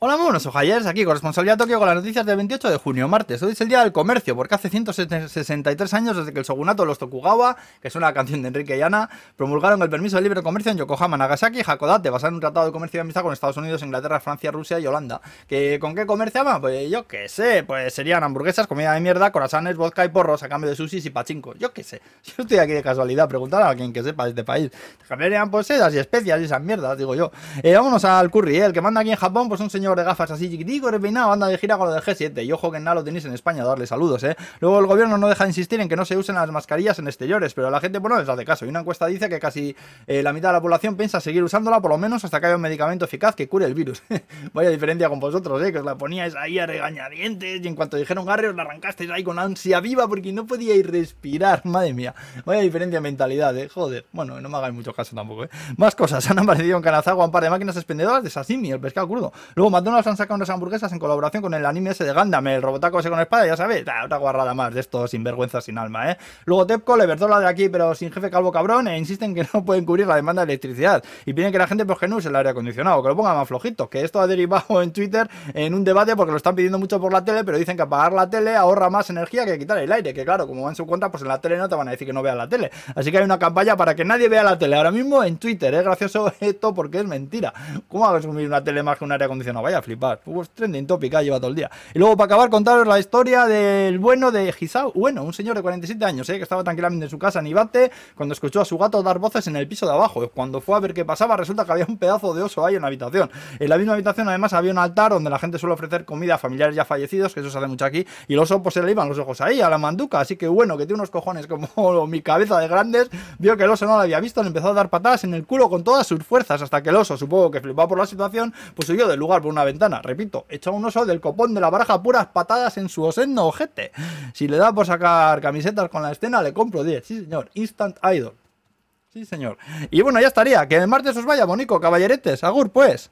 Hola, muy buenos ojayers, aquí corresponsalía Tokio con las noticias del 28 de junio, martes. Hoy es el día del comercio, porque hace 163 años desde que el shogunato los Tokugawa, que es una canción de Enrique Yana, promulgaron el permiso de libre comercio en Yokohama, Nagasaki y Hakodate, basado en un tratado de comercio y amistad con Estados Unidos, Inglaterra, Francia, Rusia y Holanda. ¿Que, ¿Con qué comerciaban? Pues yo qué sé, pues serían hamburguesas, comida de mierda, corazones, vodka y porros a cambio de sushi y pachinko. Yo qué sé. Yo estoy aquí de casualidad, preguntar a alguien que sepa de este país. Cambiarían pues sedas y especias y esas mierdas, digo yo. Eh, vámonos al curry, ¿eh? el que manda aquí en Japón, pues un señor de gafas así chiquitico, repeinado, anda de gira con lo del G7. Y ojo que nada lo tenéis en España, darle saludos, ¿eh? Luego el gobierno no deja de insistir en que no se usen las mascarillas en exteriores, pero la gente, bueno, les hace caso. Y una encuesta dice que casi eh, la mitad de la población piensa seguir usándola, por lo menos hasta que haya un medicamento eficaz que cure el virus. Vaya diferencia con vosotros, ¿eh? Que os la poníais ahí a regañadientes y en cuanto dijeron Garre os la arrancasteis ahí con ansia viva porque no podíais respirar. Madre mía. Vaya diferencia de mentalidad, ¿eh? Joder. Bueno, no me hagáis mucho caso tampoco, ¿eh? Más cosas. Han aparecido en Kanazawa un par de máquinas expendedoras de sashimi, el pescado crudo. Luego McDonald's han sacado unas hamburguesas en colaboración con el anime ese de Gundam, el robotaco ese con espada, ya sabéis. otra guarrada más de estos sinvergüenzas sin alma, ¿eh? Luego Tepco, le la de aquí, pero sin jefe calvo cabrón, e insisten que no pueden cubrir la demanda de electricidad. Y piden que la gente pues que no use el aire acondicionado, que lo ponga más flojito. Que esto ha derivado en Twitter en un debate porque lo están pidiendo mucho por la tele, pero dicen que apagar la tele ahorra más energía que quitar el aire. Que claro, como va en su cuenta, pues en la tele no te van a decir que no veas la tele. Así que hay una campaña para que nadie vea la tele. Ahora mismo en Twitter, es gracioso esto porque es mentira. ¿Cómo va a consumir una tele más que un aire acondicionado? Vaya a flipar. Pues trending topic ha lleva todo el día. Y luego, para acabar, contaros la historia del bueno de Gisao. Bueno, un señor de 47 años, ¿eh? que estaba tranquilamente en su casa en Ibate cuando escuchó a su gato dar voces en el piso de abajo. Cuando fue a ver qué pasaba, resulta que había un pedazo de oso ahí en la habitación. En la misma habitación, además, había un altar donde la gente suele ofrecer comida a familiares ya fallecidos, que eso se hace mucho aquí. Y el oso, pues se le iban los ojos ahí, a la manduca. Así que bueno, que tiene unos cojones como mi cabeza de grandes, vio que el oso no lo había visto, le empezó a dar patadas en el culo con todas sus fuerzas, hasta que el oso, supongo que flipaba por la situación, pues huyó del lugar por una ventana. Repito, echó un oso del copón de la baraja puras patadas en su osendo ojete. Si le da por sacar camisetas con la escena, le compro 10. Sí, señor. Instant Idol. Sí, señor. Y bueno, ya estaría. Que el martes os vaya, bonico, caballeretes. Agur, pues.